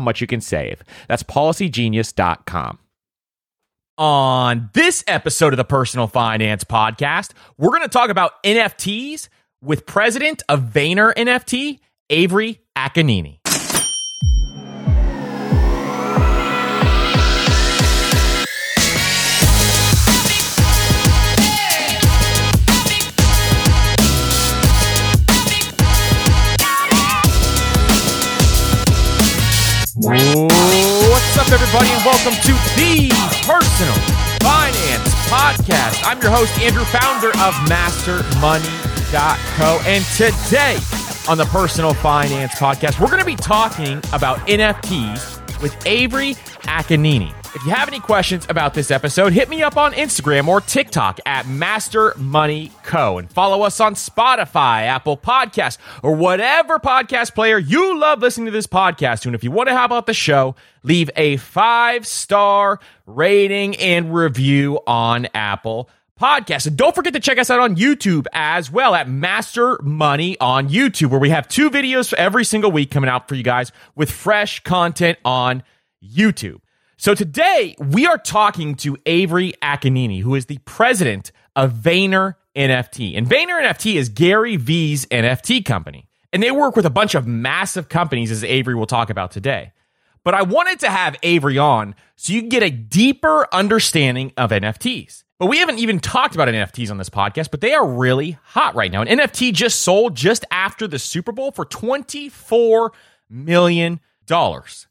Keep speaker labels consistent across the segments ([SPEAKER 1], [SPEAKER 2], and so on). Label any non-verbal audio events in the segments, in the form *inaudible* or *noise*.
[SPEAKER 1] much you can save. That's policygenius.com. On this episode of the Personal Finance Podcast, we're going to talk about NFTs with president of Vayner NFT, Avery Akkineni. Up, everybody, and welcome to the Personal Finance Podcast. I'm your host, Andrew, founder of MasterMoney.co. And today on the Personal Finance Podcast, we're going to be talking about NFTs with Avery Akkineni. If you have any questions about this episode, hit me up on Instagram or TikTok at Master Money Co. and follow us on Spotify, Apple Podcasts, or whatever podcast player you love listening to this podcast to. And if you want to help out the show, leave a five star rating and review on Apple Podcasts. And don't forget to check us out on YouTube as well at Master Money on YouTube, where we have two videos every single week coming out for you guys with fresh content on YouTube. So today we are talking to Avery Akkineni, who is the president of Vayner NFT. And Vayner NFT is Gary Vee's NFT company. And they work with a bunch of massive companies, as Avery will talk about today. But I wanted to have Avery on so you can get a deeper understanding of NFTs. But we haven't even talked about NFTs on this podcast, but they are really hot right now. An NFT just sold just after the Super Bowl for $24 million.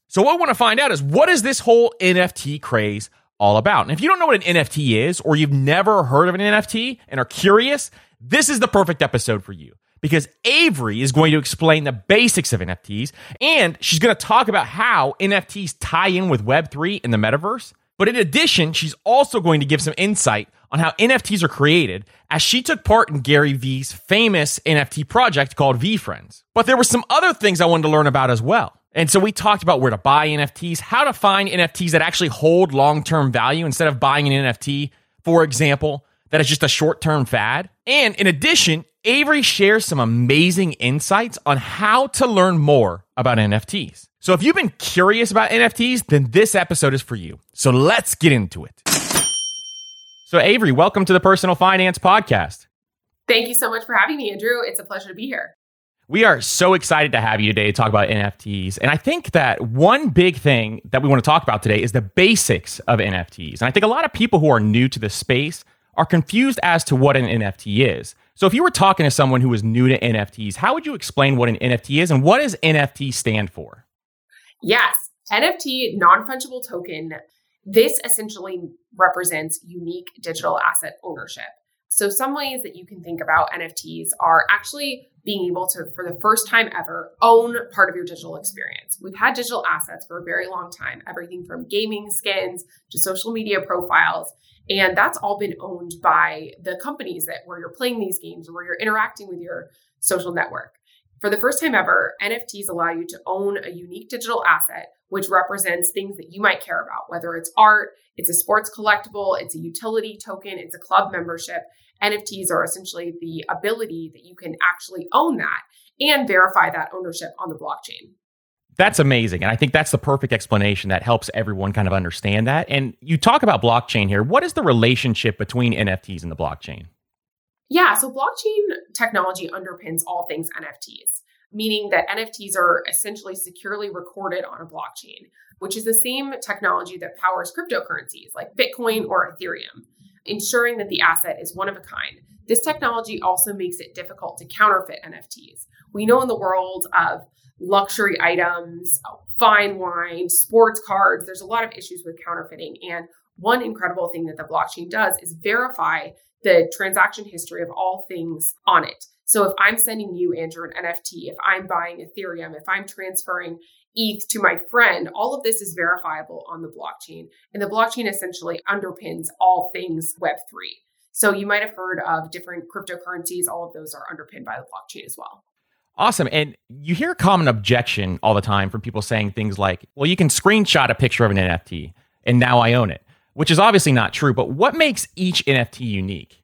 [SPEAKER 1] So what I want to find out is what is this whole NFT craze all about? And if you don't know what an NFT is, or you've never heard of an NFT and are curious, this is the perfect episode for you because Avery is going to explain the basics of NFTs and she's going to talk about how NFTs tie in with Web3 and the metaverse. But in addition, she's also going to give some insight on how NFTs are created as she took part in Gary Vee's famous NFT project called VeeFriends. But there were some other things I wanted to learn about as well. And so we talked about where to buy NFTs, how to find NFTs that actually hold long term value instead of buying an NFT, for example, that is just a short term fad. And in addition, Avery shares some amazing insights on how to learn more about NFTs. So if you've been curious about NFTs, then this episode is for you. So let's get into it. So, Avery, welcome to the Personal Finance Podcast.
[SPEAKER 2] Thank you so much for having me, Andrew. It's a pleasure to be here.
[SPEAKER 1] We are so excited to have you today to talk about NFTs. And I think that one big thing that we want to talk about today is the basics of NFTs. And I think a lot of people who are new to the space are confused as to what an NFT is. So if you were talking to someone who was new to NFTs, how would you explain what an NFT is and what does NFT stand for?
[SPEAKER 2] Yes. NFT, non fungible token, this essentially represents unique digital asset ownership. So, some ways that you can think about NFTs are actually being able to, for the first time ever, own part of your digital experience. We've had digital assets for a very long time, everything from gaming skins to social media profiles. And that's all been owned by the companies that where you're playing these games or where you're interacting with your social network. For the first time ever, NFTs allow you to own a unique digital asset which represents things that you might care about, whether it's art, it's a sports collectible, it's a utility token, it's a club membership. NFTs are essentially the ability that you can actually own that and verify that ownership on the blockchain.
[SPEAKER 1] That's amazing. And I think that's the perfect explanation that helps everyone kind of understand that. And you talk about blockchain here. What is the relationship between NFTs and the blockchain?
[SPEAKER 2] Yeah, so blockchain technology underpins all things NFTs, meaning that NFTs are essentially securely recorded on a blockchain, which is the same technology that powers cryptocurrencies like Bitcoin or Ethereum ensuring that the asset is one of a kind. This technology also makes it difficult to counterfeit NFTs. We know in the world of luxury items, fine wine, sports cards, there's a lot of issues with counterfeiting. And one incredible thing that the blockchain does is verify the transaction history of all things on it. So if I'm sending you, Andrew, an NFT, if I'm buying Ethereum, if I'm transferring ETH to my friend, all of this is verifiable on the blockchain. And the blockchain essentially underpins all things Web3. So you might have heard of different cryptocurrencies. All of those are underpinned by the blockchain as well.
[SPEAKER 1] Awesome. And you hear a common objection all the time from people saying things like, well, you can screenshot a picture of an NFT and now I own it, which is obviously not true. But what makes each NFT unique?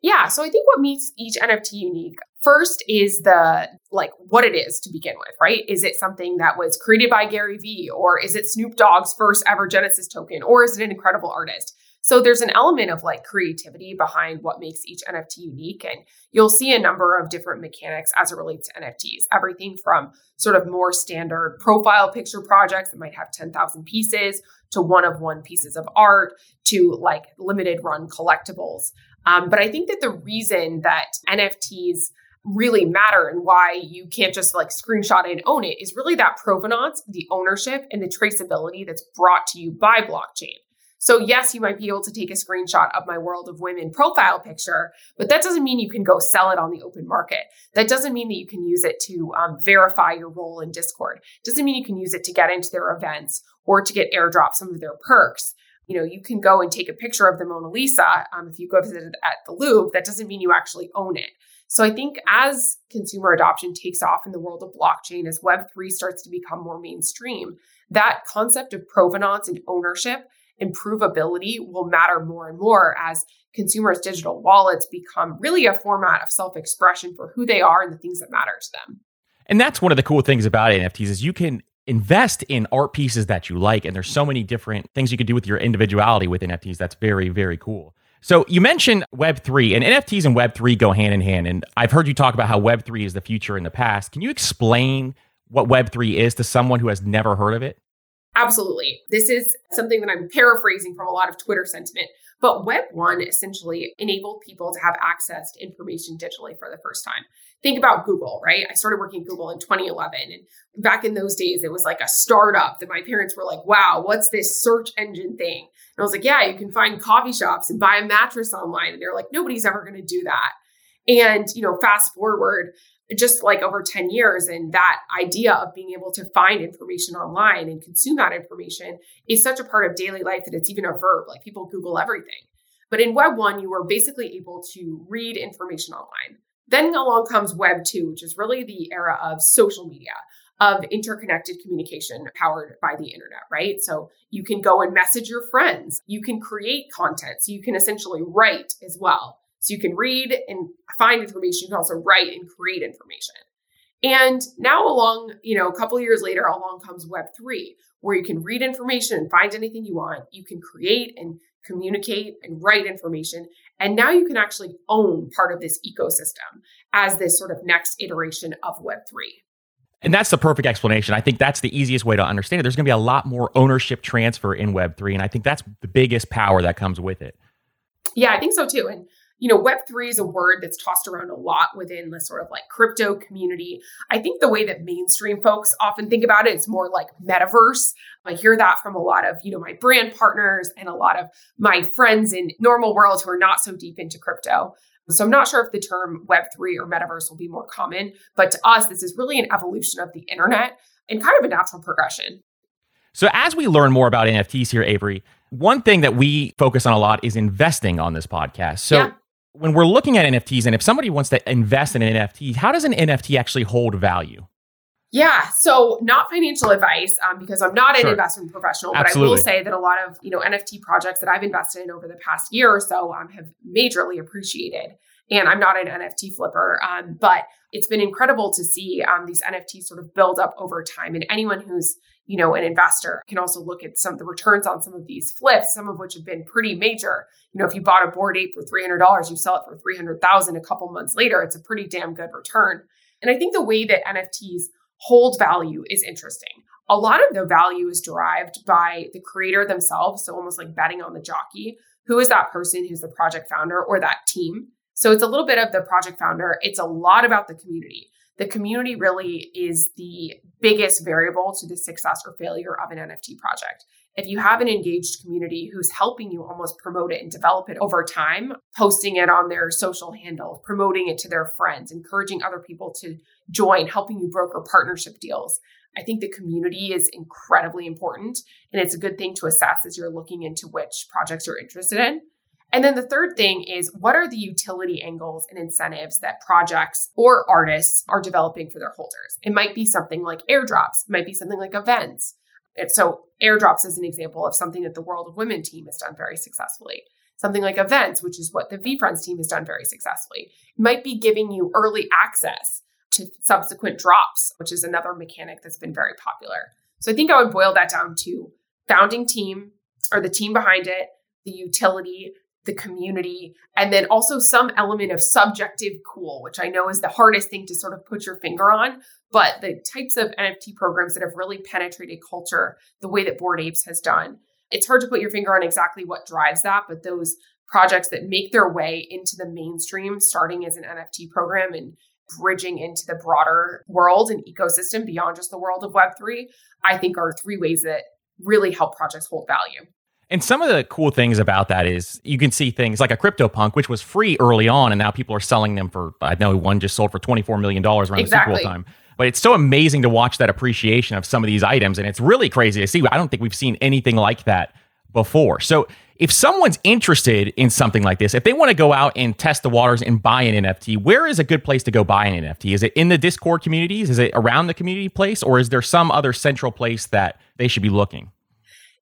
[SPEAKER 2] Yeah, so I think what makes each NFT unique first is the like what it is to begin with, right? Is it something that was created by Gary Vee or is it Snoop Dogg's first ever Genesis token or is it an incredible artist? So there's an element of like creativity behind what makes each NFT unique. And you'll see a number of different mechanics as it relates to NFTs. Everything from sort of more standard profile picture projects that might have 10,000 pieces to one of one pieces of art to like limited run collectibles. Um, but I think that the reason that NFTs really matter and why you can't just like screenshot and own it is really that provenance, the ownership, and the traceability that's brought to you by blockchain. So, yes, you might be able to take a screenshot of my World of Women profile picture, but that doesn't mean you can go sell it on the open market. That doesn't mean that you can use it to um, verify your role in Discord. Doesn't mean you can use it to get into their events or to get airdrop some of their perks you know, you can go and take a picture of the Mona Lisa um, if you go visit it at the Louvre. That doesn't mean you actually own it. So I think as consumer adoption takes off in the world of blockchain, as Web3 starts to become more mainstream, that concept of provenance and ownership and provability will matter more and more as consumers' digital wallets become really a format of self expression for who they are and the things that matter to them.
[SPEAKER 1] And that's one of the cool things about NFTs is you can invest in art pieces that you like and there's so many different things you can do with your individuality with NFTs that's very very cool. So you mentioned Web3 and NFTs and Web3 go hand in hand and I've heard you talk about how Web3 is the future in the past. Can you explain what Web3 is to someone who has never heard of it?
[SPEAKER 2] Absolutely. This is something that I'm paraphrasing from a lot of Twitter sentiment. But Web 1 essentially enabled people to have access to information digitally for the first time. Think about Google, right? I started working at Google in 2011. And back in those days, it was like a startup that my parents were like, wow, what's this search engine thing? And I was like, yeah, you can find coffee shops and buy a mattress online. And they're like, nobody's ever going to do that. And, you know, fast forward, just like over 10 years and that idea of being able to find information online and consume that information is such a part of daily life that it's even a verb like people google everything but in web 1 you were basically able to read information online then along comes web 2 which is really the era of social media of interconnected communication powered by the internet, right? So you can go and message your friends. You can create content. So you can essentially write as well. So you can read and find information. You can also write and create information. And now along, you know, a couple years later, along comes Web3, where you can read information and find anything you want. You can create and communicate and write information. And now you can actually own part of this ecosystem as this sort of next iteration of Web3.
[SPEAKER 1] And that's the perfect explanation. I think that's the easiest way to understand it. There's going to be a lot more ownership transfer in Web3. And I think that's the biggest power that comes with it.
[SPEAKER 2] Yeah, I think so too. And you know, Web3 is a word that's tossed around a lot within the sort of like crypto community. I think the way that mainstream folks often think about it, it's more like metaverse. I hear that from a lot of, you know, my brand partners and a lot of my friends in normal worlds who are not so deep into crypto. So I'm not sure if the term Web3 or metaverse will be more common, but to us, this is really an evolution of the internet and kind of a natural progression.
[SPEAKER 1] So as we learn more about NFTs here, Avery, one thing that we focus on a lot is investing on this podcast. So yeah when we're looking at NFTs, and if somebody wants to invest in an NFT, how does an NFT actually hold value?
[SPEAKER 2] Yeah, so not financial advice um, because I'm not an sure. investment professional, but Absolutely. I will say that a lot of you know NFT projects that I've invested in over the past year or so um, have majorly appreciated. And I'm not an NFT flipper, um, but it's been incredible to see um, these NFTs sort of build up over time. And anyone who's you know, an investor can also look at some of the returns on some of these flips, some of which have been pretty major. You know, if you bought a Bored Ape for $300, you sell it for 300,000 a couple months later, it's a pretty damn good return. And I think the way that NFTs hold value is interesting. A lot of the value is derived by the creator themselves, so almost like betting on the jockey. Who is that person who's the project founder or that team? So it's a little bit of the project founder. It's a lot about the community the community really is the biggest variable to the success or failure of an NFT project. If you have an engaged community who's helping you almost promote it and develop it over time, posting it on their social handle, promoting it to their friends, encouraging other people to join, helping you broker partnership deals, I think the community is incredibly important. And it's a good thing to assess as you're looking into which projects you're interested in. And then the third thing is what are the utility angles and incentives that projects or artists are developing for their holders? It might be something like airdrops, it might be something like events. And so airdrops is an example of something that the World of Women team has done very successfully. Something like events, which is what the VeeFriends team has done very successfully, it might be giving you early access to subsequent drops, which is another mechanic that's been very popular. So I think I would boil that down to founding team or the team behind it, the utility, the community, and then also some element of subjective cool, which I know is the hardest thing to sort of put your finger on. But the types of NFT programs that have really penetrated culture the way that Bored Apes has done, it's hard to put your finger on exactly what drives that, but those projects that make their way into the mainstream, starting as an NFT program and bridging into the broader world and ecosystem beyond just the world of Web3, I think are three ways that really help projects hold value.
[SPEAKER 1] And some of the cool things about that is you can see things like a CryptoPunk, which was free early on, and now people are selling them for, I know one just sold for $24 million around exactly. the sequel time. But it's so amazing to watch that appreciation of some of these items. And it's really crazy to see. I don't think we've seen anything like that before. So if someone's interested in something like this, if they want to go out and test the waters and buy an NFT, where is a good place to go buy an NFT? Is it in the Discord communities? Is it around the community place? Or is there some other central place that they should be looking?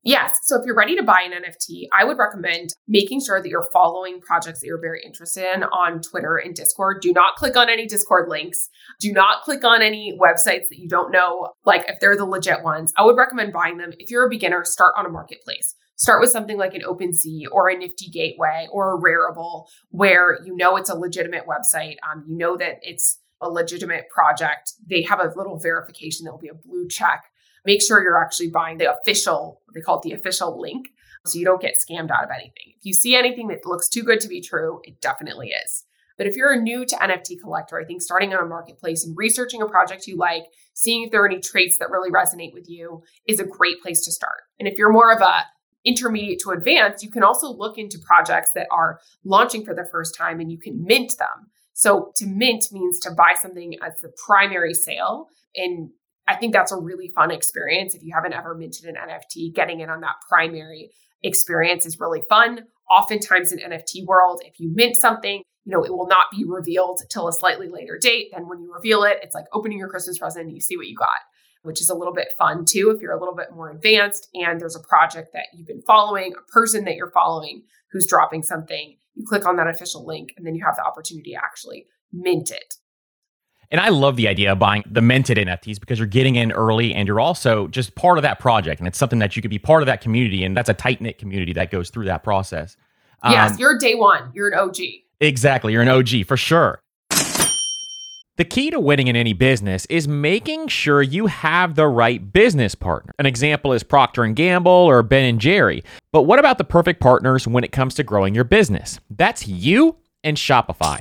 [SPEAKER 2] Yes. So if you're ready to buy an NFT, I would recommend making sure that you're following projects that you're very interested in on Twitter and Discord. Do not click on any Discord links. Do not click on any websites that you don't know, like if they're the legit ones. I would recommend buying them. If you're a beginner, start on a marketplace. Start with something like an OpenSea or a Nifty Gateway or a Rarible, where you know it's a legitimate website. Um, you know that it's a legitimate project. They have a little verification that will be a blue check make sure you're actually buying the official, they call it the official link, so you don't get scammed out of anything. If you see anything that looks too good to be true, it definitely is. But if you're new to NFT collector, I think starting on a marketplace and researching a project you like, seeing if there are any traits that really resonate with you is a great place to start. And if you're more of a intermediate to advanced, you can also look into projects that are launching for the first time and you can mint them. So to mint means to buy something as the primary sale and I think that's a really fun experience. If you haven't ever minted an NFT, getting in on that primary experience is really fun. Oftentimes in NFT world, if you mint something, you know, it will not be revealed till a slightly later date. Then when you reveal it, it's like opening your Christmas present and you see what you got, which is a little bit fun too if you're a little bit more advanced and there's a project that you've been following, a person that you're following who's dropping something. You click on that official link and then you have the opportunity to actually mint it.
[SPEAKER 1] And I love the idea of buying the minted NFTs because you're getting in early and you're also just part of that project. And it's something that you could be part of that community. And that's a tight knit community that goes through that process.
[SPEAKER 2] Yes, um, you're day one. You're an OG.
[SPEAKER 1] Exactly. You're an OG for sure. The key to winning in any business is making sure you have the right business partner. An example is Procter and Gamble or Ben and Jerry. But what about the perfect partners when it comes to growing your business? That's you and Shopify.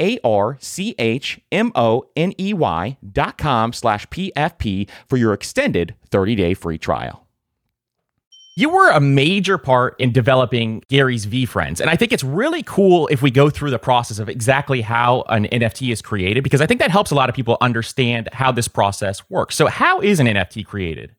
[SPEAKER 1] a R C H M O N E Y dot com slash PFP for your extended 30 day free trial. You were a major part in developing Gary's VeeFriends. And I think it's really cool if we go through the process of exactly how an NFT is created, because I think that helps a lot of people understand how this process works. So, how is an NFT created?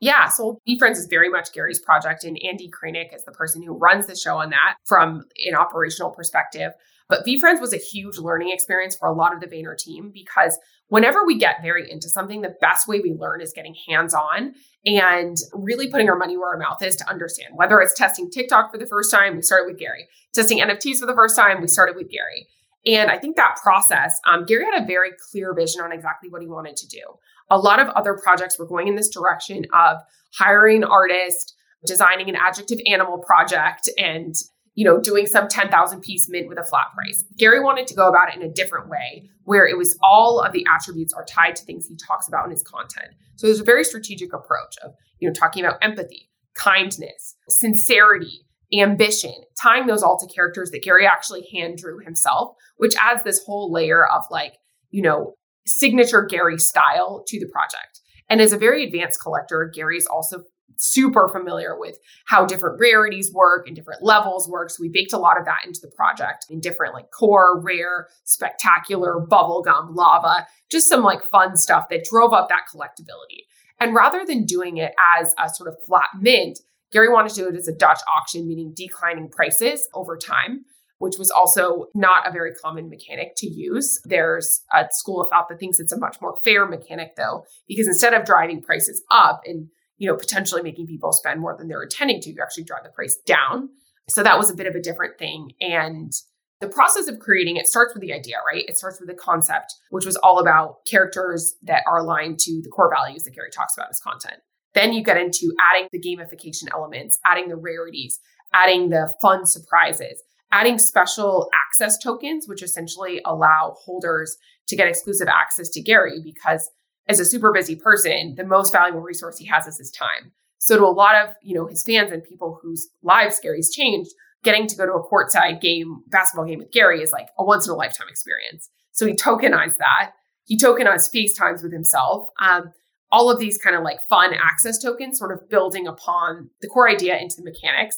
[SPEAKER 2] Yeah, so VeeFriends is very much Gary's project, and Andy Krainak is the person who runs the show on that from an operational perspective. But VeeFriends was a huge learning experience for a lot of the Vayner team because whenever we get very into something, the best way we learn is getting hands on and really putting our money where our mouth is to understand. Whether it's testing TikTok for the first time, we started with Gary. Testing NFTs for the first time, we started with Gary. And I think that process, um, Gary had a very clear vision on exactly what he wanted to do. A lot of other projects were going in this direction of hiring artists, designing an adjective animal project, and you know, doing some 10,000 piece mint with a flat price. Gary wanted to go about it in a different way where it was all of the attributes are tied to things he talks about in his content. So there's a very strategic approach of, you know, talking about empathy, kindness, sincerity, ambition, tying those all to characters that Gary actually hand drew himself, which adds this whole layer of like, you know, signature Gary style to the project. And as a very advanced collector, Gary's also super familiar with how different rarities work and different levels work. So we baked a lot of that into the project in different like core, rare, spectacular, bubblegum, lava, just some like fun stuff that drove up that collectability. And rather than doing it as a sort of flat mint, Gary wanted to do it as a Dutch auction, meaning declining prices over time which was also not a very common mechanic to use. There's a school of thought that thinks it's a much more fair mechanic, though, because instead of driving prices up and you know, potentially making people spend more than they're intending to, you actually drive the price down. So that was a bit of a different thing. And the process of creating it starts with the idea, right? It starts with the concept, which was all about characters that are aligned to the core values that Gary talks about as content. Then you get into adding the gamification elements, adding the rarities, adding the fun surprises, adding special access tokens, which essentially allow holders to get exclusive access to Gary because as a super busy person, the most valuable resource he has is his time. So to a lot of, you know, his fans and people whose lives Gary's changed, getting to go to a courtside game, basketball game with Gary is like a once in a lifetime experience. So he tokenized that. He tokenized FaceTimes with himself. Um, all of these kind of like fun access tokens, sort of building upon the core idea into the mechanics.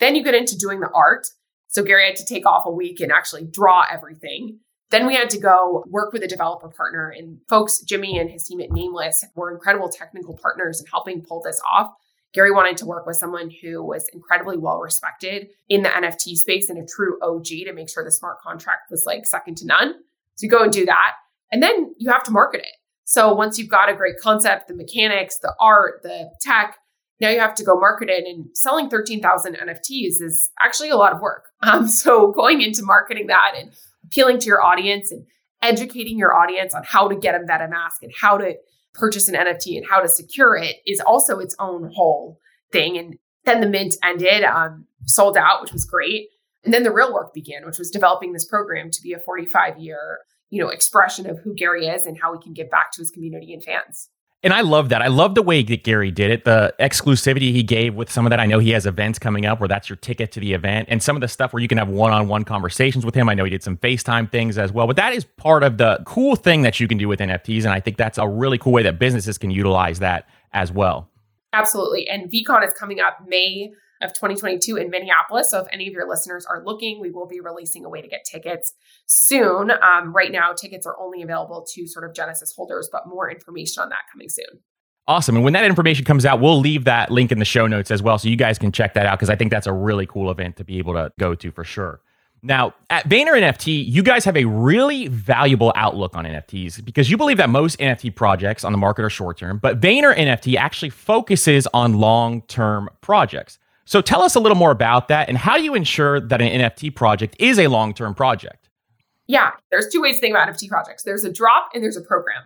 [SPEAKER 2] Then you get into doing the art. So Gary had to take off a week and actually draw everything. Then we had to go work with a developer partner, and folks, Jimmy and his team at Nameless were incredible technical partners in helping pull this off. Gary wanted to work with someone who was incredibly well respected in the NFT space and a true OG to make sure the smart contract was like second to none. So you go and do that. And then you have to market it. So once you've got a great concept, the mechanics, the art, the tech, now you have to go market it. And selling 13,000 NFTs is actually a lot of work. *laughs* Um, so going into marketing that and appealing to your audience and educating your audience on how to get a MetaMask and how to purchase an NFT and how to secure it is also its own whole thing. And then the mint ended, um, sold out, which was great. And then the real work began, which was developing this program to be a 45 year, you know, expression of who Gary is and how he can give back to his community and fans.
[SPEAKER 1] And I love that. I love the way that Gary did it. The exclusivity he gave with some of that. I know he has events coming up where that's your ticket to the event, and some of the stuff where you can have one-on-one conversations with him. I know he did some FaceTime things as well, but that is part of the cool thing that you can do with NFTs, and I think that's a really cool way that businesses can utilize that as well.
[SPEAKER 2] Absolutely. And VeeCon is coming up May of 2022 in Minneapolis. So if any of your listeners are looking, we will be releasing a way to get tickets soon. Um, right now, tickets are only available to sort of Genesis holders, but more information on that coming soon.
[SPEAKER 1] Awesome. And when that information comes out, we'll leave that link in the show notes as well. So you guys can check that out because I think that's a really cool event to be able to go to for sure. Now, at Vayner NFT, you guys have a really valuable outlook on NFTs because you believe that most NFT projects on the market are short term, but Vayner NFT actually focuses on long term projects. So tell us a little more about that and how do you ensure that an NFT project is a long term project?
[SPEAKER 2] Yeah, there's two ways to think about NFT projects there's a drop and there's a program.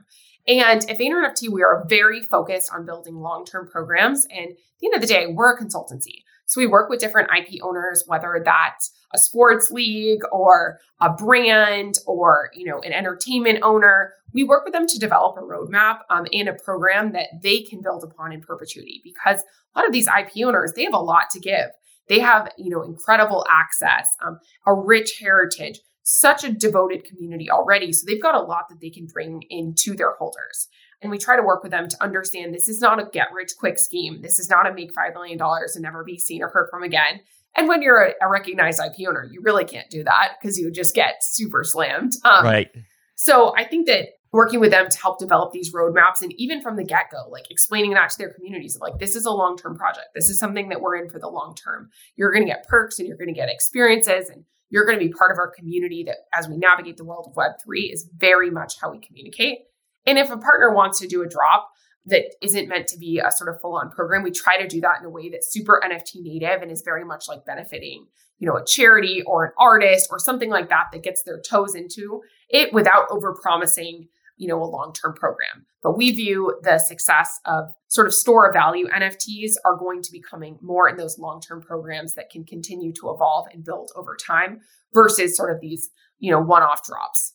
[SPEAKER 2] And at Vayner NFT, we are very focused on building long term programs. And at the end of the day, we're a consultancy. So we work with different IP owners, whether that's a sports league or a brand or you know an entertainment owner. We work with them to develop a roadmap um, and a program that they can build upon in perpetuity because a lot of these IP owners, they have a lot to give. They have, you know, incredible access, um, a rich heritage, such a devoted community already. So they've got a lot that they can bring into their holders. And we try to work with them to understand this is not a get rich quick scheme. This is not a make $5 million and never be seen or heard from again. And when you're a, a recognized IP owner, you really can't do that because you just get super slammed.
[SPEAKER 1] Um, right.
[SPEAKER 2] So I think that working with them to help develop these roadmaps and even from the get-go like explaining that to their communities of like this is a long-term project. This is something that we're in for the long term. You're going to get perks and you're going to get experiences and you're going to be part of our community that as we navigate the world of web3 is very much how we communicate. And if a partner wants to do a drop that isn't meant to be a sort of full-on program we try to do that in a way that's super nft native and is very much like benefiting you know a charity or an artist or something like that that gets their toes into it without over promising you know, a long-term program. But we view the success of sort of store of value NFTs are going to be coming more in those long-term programs that can continue to evolve and build over time versus sort of these, you know, one-off drops.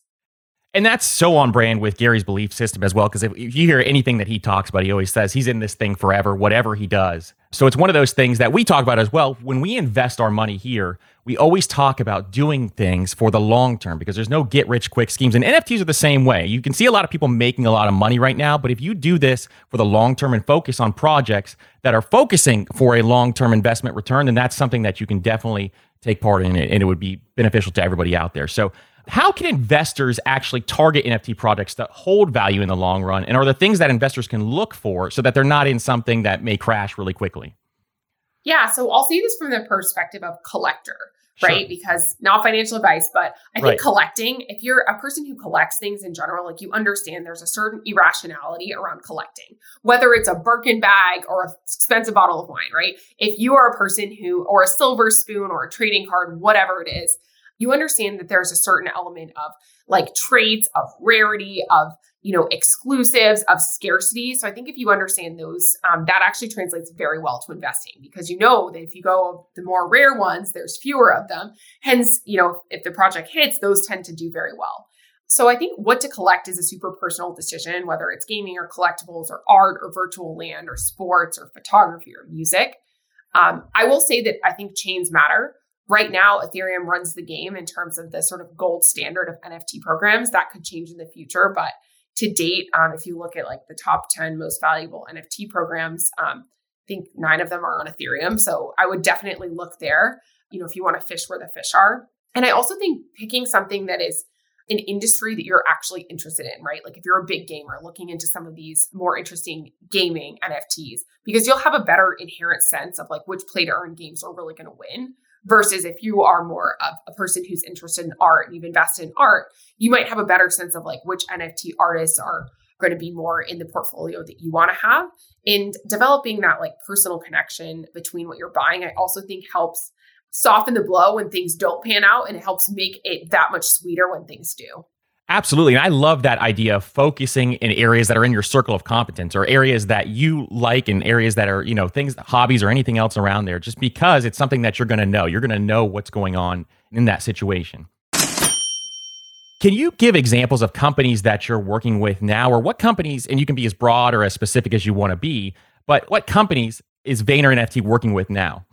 [SPEAKER 1] And that's so on brand with Gary's belief system as well. Because if you hear anything that he talks about, he always says he's in this thing forever, whatever he does. So it's one of those things that we talk about as well. When we invest our money here, we always talk about doing things for the long term because there's no get rich quick schemes. And NFTs are the same way. You can see a lot of people making a lot of money right now, but if you do this for the long term and focus on projects that are focusing for a long term investment return, then that's something that you can definitely take part in it and it would be beneficial to everybody out there. So how can investors actually target NFT projects that hold value in the long run? And are there things that investors can look for so that they're not in something that may crash really quickly?
[SPEAKER 2] Yeah, so I'll see this from the perspective of collector, right? Because not financial advice, but I think right. collecting, if you're a person who collects things in general, like you understand there's a certain irrationality around collecting, whether it's a Birkin bag or an expensive bottle of wine, right? If you are a person who, or a silver spoon or a trading card, whatever it is, you understand that there's a certain element of like traits of rarity, of you know exclusives, of scarcity. So I think if you understand those, um, that actually translates very well to investing because you know that if you go the more rare ones, there's fewer of them. Hence, you know if the project hits, those tend to do very well. So I think what to collect is a super personal decision, whether it's gaming or collectibles or art or virtual land or sports or photography or music. Um, I will say that I think chains matter. Right now, Ethereum runs the game in terms of the sort of gold standard of NFT programs. That could change in the future, but to date, um, if you look at like the top 10 most valuable NFT programs, um, I think nine of them are on Ethereum. So I would definitely look there, you know, if you want to fish where the fish are. And I also think picking something that is an industry that you're actually interested in, right? Like if you're a big gamer looking into some of these more interesting gaming NFTs, because you'll have a better inherent sense of like which play to earn games are really going to win. Versus if you are more of a person who's interested in art and you've invested in art, you might have a better sense of like which NFT artists are going to be more in the portfolio that you want to have. And developing that like personal connection between what you're buying, I also think helps soften the blow when things don't pan out and it helps make it that much sweeter when things do.
[SPEAKER 1] Absolutely. And I love that idea of focusing in areas that are in your circle of competence or areas that you like and areas that are, you know, things, hobbies or anything else around there, just because it's something that you're going to know. You're going to know what's going on in that situation. Can you give examples of companies that you're working with now or what companies, and you can be as broad or as specific as you want to be, but what companies is Vayner NFT working with now?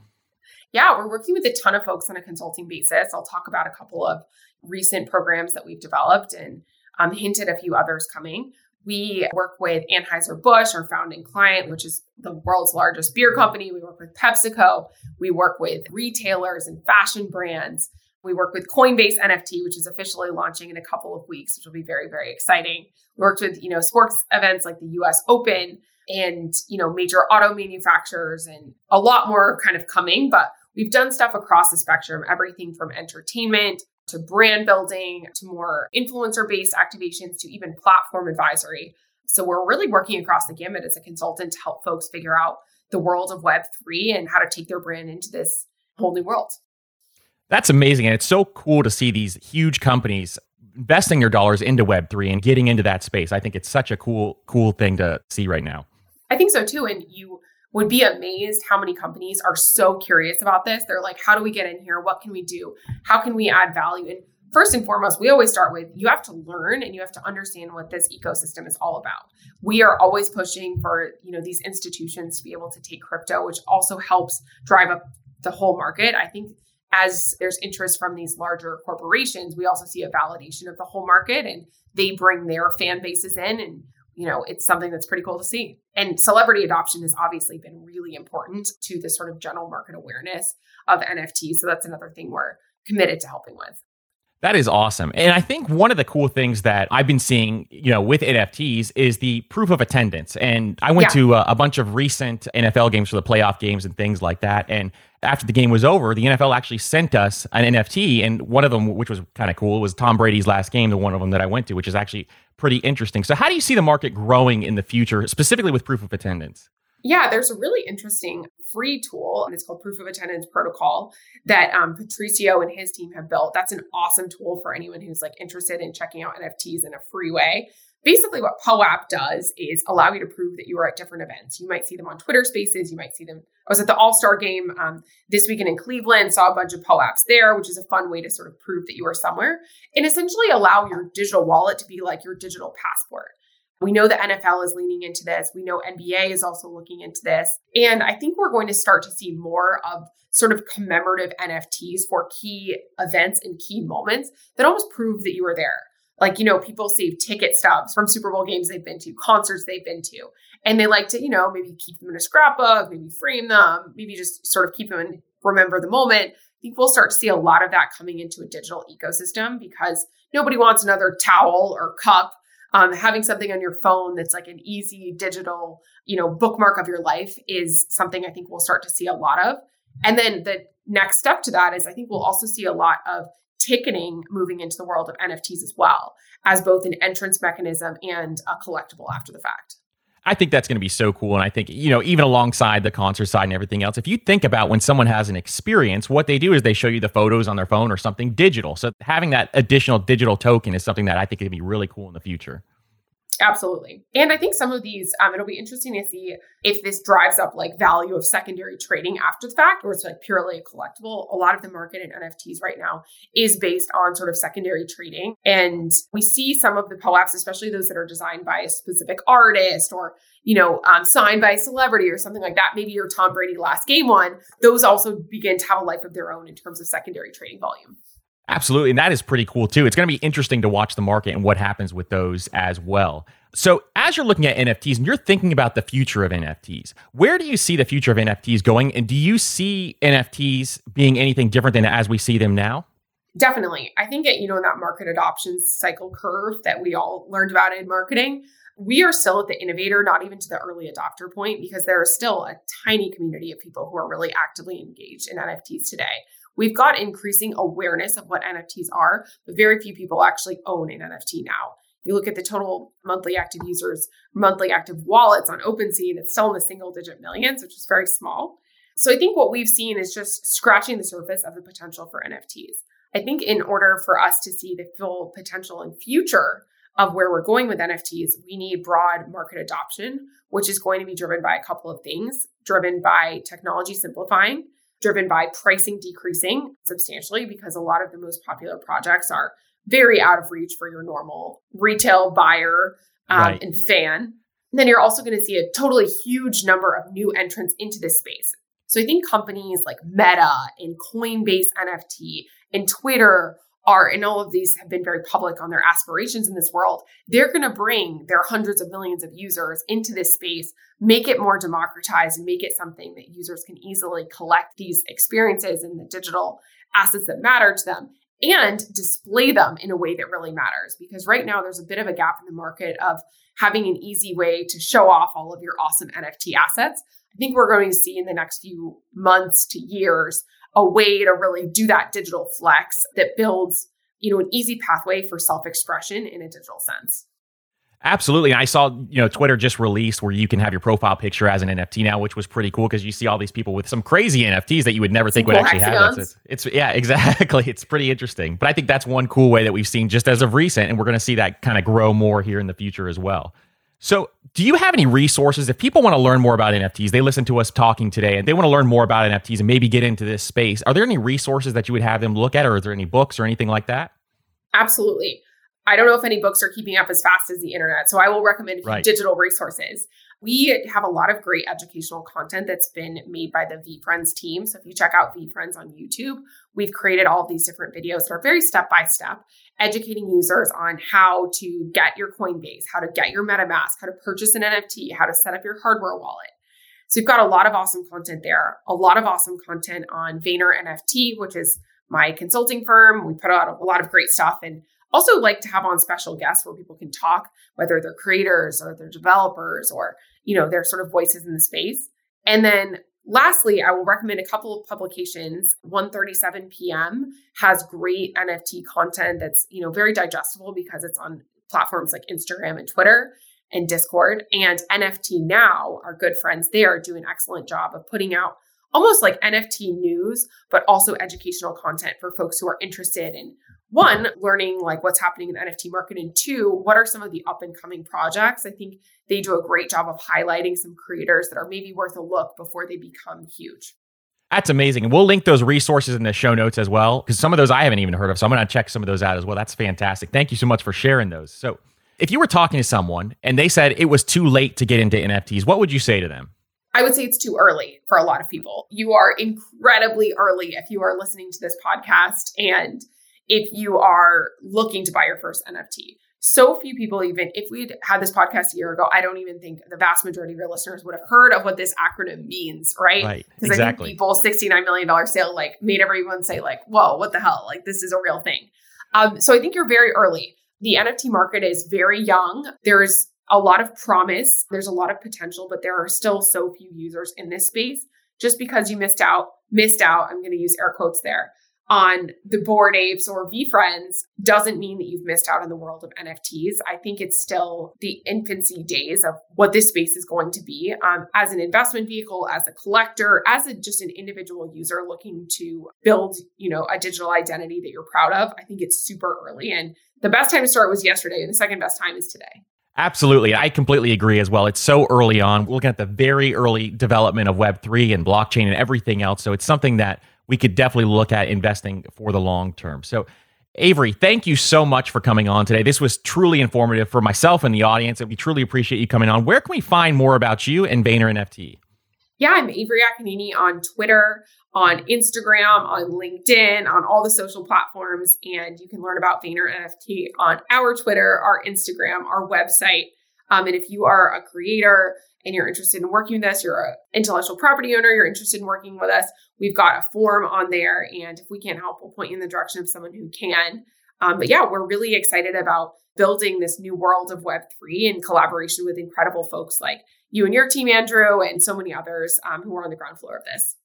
[SPEAKER 2] Yeah, we're working with a ton of folks on a consulting basis. I'll talk about a couple of recent programs that we've developed and um, hinted a few others coming. We work with Anheuser-Busch, our founding client, which is the world's largest beer company. We work with PepsiCo. We work with retailers and fashion brands. We work with Coinbase NFT, which is officially launching in a couple of weeks, which will be very, very exciting. We worked with, you know, sports events like the US Open and, you know, major auto manufacturers and a lot more kind of coming, but We've done stuff across the spectrum, everything from entertainment to brand building to more influencer based activations to even platform advisory. So we're really working across the gamut as a consultant to help folks figure out the world of Web3 and how to take their brand into this whole new world.
[SPEAKER 1] That's amazing. And it's so cool to see these huge companies investing their dollars into Web3 and getting into that space. I think it's such a cool, cool thing to see right now.
[SPEAKER 2] I think so too. And you would be amazed how many companies are so curious about this. They're like, how do we get in here? What can we do? How can we add value? And first and foremost, we always start with you have to learn and you have to understand what this ecosystem is all about. We are always pushing for, you know, these institutions to be able to take crypto, which also helps drive up the whole market. I think as there's interest from these larger corporations, we also see a validation of the whole market and they bring their fan bases in and you know, it's something that's pretty cool to see. And celebrity adoption has obviously been really important to this sort of general market awareness of NFT. So that's another thing we're committed to helping with.
[SPEAKER 1] That is awesome. And I think one of the cool things that I've been seeing, you know, with NFTs is the proof of attendance. And I went yeah. to a, a, bunch of recent NFL games for the playoff games and things like that. And after the game was over, the NFL actually sent us an NFT. And one of them, which was kind of cool, was Tom Brady's last game, the one of them that I went to, which is actually pretty interesting. So, how do you see the market growing in the future, specifically with proof of attendance?
[SPEAKER 2] Yeah, there's a really interesting free tool, and it's called Proof of Attendance Protocol that um, Patricio and his team have built. That's an awesome tool for anyone who's like interested in checking out NFTs in a free way. Basically, what POAP does is allow you to prove that you were at different events. You might see them on Twitter Spaces. You might see them. I was at the All Star game um, this weekend in Cleveland. Saw a bunch of POAPs there, which is a fun way to sort of prove that you are somewhere, and essentially allow your digital wallet to be like your digital passport. We know the NFL is leaning into this. We know NBA is also looking into this. And I think we're going to start to see more of sort of commemorative NFTs for key events and key moments that almost prove that you were there. Like, you know, people save ticket stubs from Super Bowl games they've been to, concerts they've been to, and they like to, you know, maybe keep them in a scrapbook, maybe frame them, maybe just sort of keep them and remember the moment. I think we'll start to see a lot of that coming into a digital ecosystem because nobody wants another towel or cup um, having something on your phone that's like an easy digital, you know, bookmark of your life is something I think we'll start to see a lot of. And then the next step to that is I think we'll also see a lot of ticketing moving into the world of NFTs as well as both an entrance mechanism and a collectible after the fact.
[SPEAKER 1] I think that's going to be so cool. And I think, you know, even alongside the concert side and everything else, if you think about when someone has an experience, what they do is they show you the photos on their phone or something digital. So having that additional digital token is something that I think could be really cool in the future.
[SPEAKER 2] Absolutely. And I think some of these, um, it'll be interesting to see if this drives up like value of secondary trading after the fact, or it's like purely a collectible. A lot of the market in NFTs right now is based on sort of secondary trading. And we see some of the POAPs, especially those that are designed by a specific artist or, you know, um, signed by a celebrity or something like that. Maybe your Tom Brady last game one, those also begin to have a life of their own in terms of secondary trading volume.
[SPEAKER 1] Absolutely. And that is pretty cool too. It's going to be interesting to watch the market and what happens with those as well. So, as you're looking at NFTs and you're thinking about the future of NFTs, where do you see the future of NFTs going? And do you see NFTs being anything different than as we see them now?
[SPEAKER 2] Definitely. I think, it, you know, that market adoption cycle curve that we all learned about in marketing, we are still at the innovator, not even to the early adopter point, because there is still a tiny community of people who are really actively engaged in NFTs today. We've got increasing awareness of what NFTs are, but very few people actually own an NFT now. You look at the total monthly active users, monthly active wallets on OpenSea, it's still in the single digit millions, which is very small. So I think what we've seen is just scratching the surface of the potential for NFTs. I think in order for us to see the full potential and future of where we're going with NFTs, we need broad market adoption, which is going to be driven by a couple of things driven by technology simplifying, driven by pricing decreasing substantially because a lot of the most popular projects are very out of reach for your normal retail buyer um, right. and fan. And then you're also going to see a totally huge number of new entrants into this space. So I think companies like Meta and Coinbase NFT and Twitter are, and all of these have been very public on their aspirations in this world, they're going to bring their hundreds of millions of users into this space, make it more democratized, and make it something that users can easily collect these experiences and the digital assets that matter to them and display them in a way that really matters. Because right now, there's a bit of a gap in the market of having an easy way to show off all of your awesome NFT assets. I think we're going to see in the next few months to years a way to really do that digital flex that builds, you know, an easy pathway for self-expression in a digital sense.
[SPEAKER 1] Absolutely. And I saw, you know, Twitter just released where you can have your profile picture as an NFT now, which was pretty cool because you see all these people with some crazy NFTs that you would never some think cool would actually hexagons. have. It's, it's, yeah, *laughs* exactly. It's pretty interesting. But I think that's one cool way that we've seen just as of recent, and we're going to see that kind of grow more here in the future as well. So, do you have any resources if people want to learn more about NFTs? They listen to us talking today and they want to learn more about NFTs and maybe get into this space. Are there any resources that you would have them look at, or is there any books or anything like that?
[SPEAKER 2] Absolutely. I don't know if any books are keeping up as fast as the internet, so I will recommend right. digital resources. We have a lot of great educational content that's been made by the VeeFriends team. So if you check out VeeFriends on YouTube, we've created all of these different videos that are very step by step educating users on how to get your Coinbase, how to get your MetaMask, how to purchase an NFT, how to set up your hardware wallet. So you've got a lot of awesome content there, a lot of awesome content on Vayner NFT, which is my consulting firm. We put out a lot of great stuff and also like to have on special guests where people can talk, whether they're creators or they're developers or, you know, they're sort of voices in the space. And then Lastly, I will recommend a couple of publications. One37 PM has great NFT content that's, you know, very digestible because it's on platforms like Instagram and Twitter and Discord. And NFT Now, our good friends there, do an excellent job of putting out almost like NFT news, but also educational content for folks who are interested in one, learning like what's happening in the NFT market, and two, what are some of the up and coming projects? I think they do a great job of highlighting some creators that are maybe worth a look before they become huge.
[SPEAKER 1] That's amazing. And we'll link those resources in the show notes as well, because some of those I haven't even heard of. So I'm going to check some of those out as well. That's fantastic. Thank you so much for sharing those. So, if you were talking to someone and they said it was too late to get into NFTs, what would you say to them?
[SPEAKER 2] I would say it's too early for a lot of people. You are incredibly early if you are listening to this podcast and if you are looking to buy your first NFT. So few people, even if we'd had this podcast a year ago, I don't even think the vast majority of your listeners would have heard of what this acronym means, right?
[SPEAKER 1] Right. Because exactly.
[SPEAKER 2] I think people $69 million sale like made everyone say, like, whoa, what the hell? Like this is a real thing. Um, so I think you're very early. The NFT market is very young. There's a lot of promise. There's a lot of potential, but there are still so few users in this space. Just because you missed out, missed out, I'm going to use air quotes there, on the Bored Apes or VeeFriends doesn't mean that you've missed out on the world of NFTs. I think it's still the infancy days of what this space is going to be um, as an investment vehicle, as a collector, as a, just an individual user looking to build, you know, a digital identity that you're proud of. I think it's super early, and the best time to start was yesterday, and the second best time is today.
[SPEAKER 1] Absolutely. I completely agree as well. It's so early on. We're looking at the very early development of Web3 and blockchain and everything else. So it's something that we could definitely look at investing for the long term. So, Avery, thank you so much for coming on today. This was truly informative for myself and the audience, and we truly appreciate you coming on. Where can we find more about you and Vayner NFT?
[SPEAKER 2] Yeah, I'm Avery Akkineni on Twitter, on Instagram, on LinkedIn, on all the social platforms. And you can learn about Vayner NFT on our Twitter, our Instagram, our website. Um, and if you are a creator and you're interested in working with us, you're an intellectual property owner, you're interested in working with us, we've got a form on there. And if we can't help, we'll point you in the direction of someone who can. Um, but yeah, we're really excited about building this new world of Web3 in collaboration with incredible folks like you and your team, Andrew, and so many others um, who are on the ground floor of this.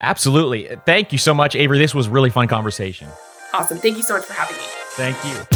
[SPEAKER 1] Absolutely. Thank you so much, Avery. This was really fun conversation.
[SPEAKER 2] Awesome. Thank you so much for having me.
[SPEAKER 1] Thank you.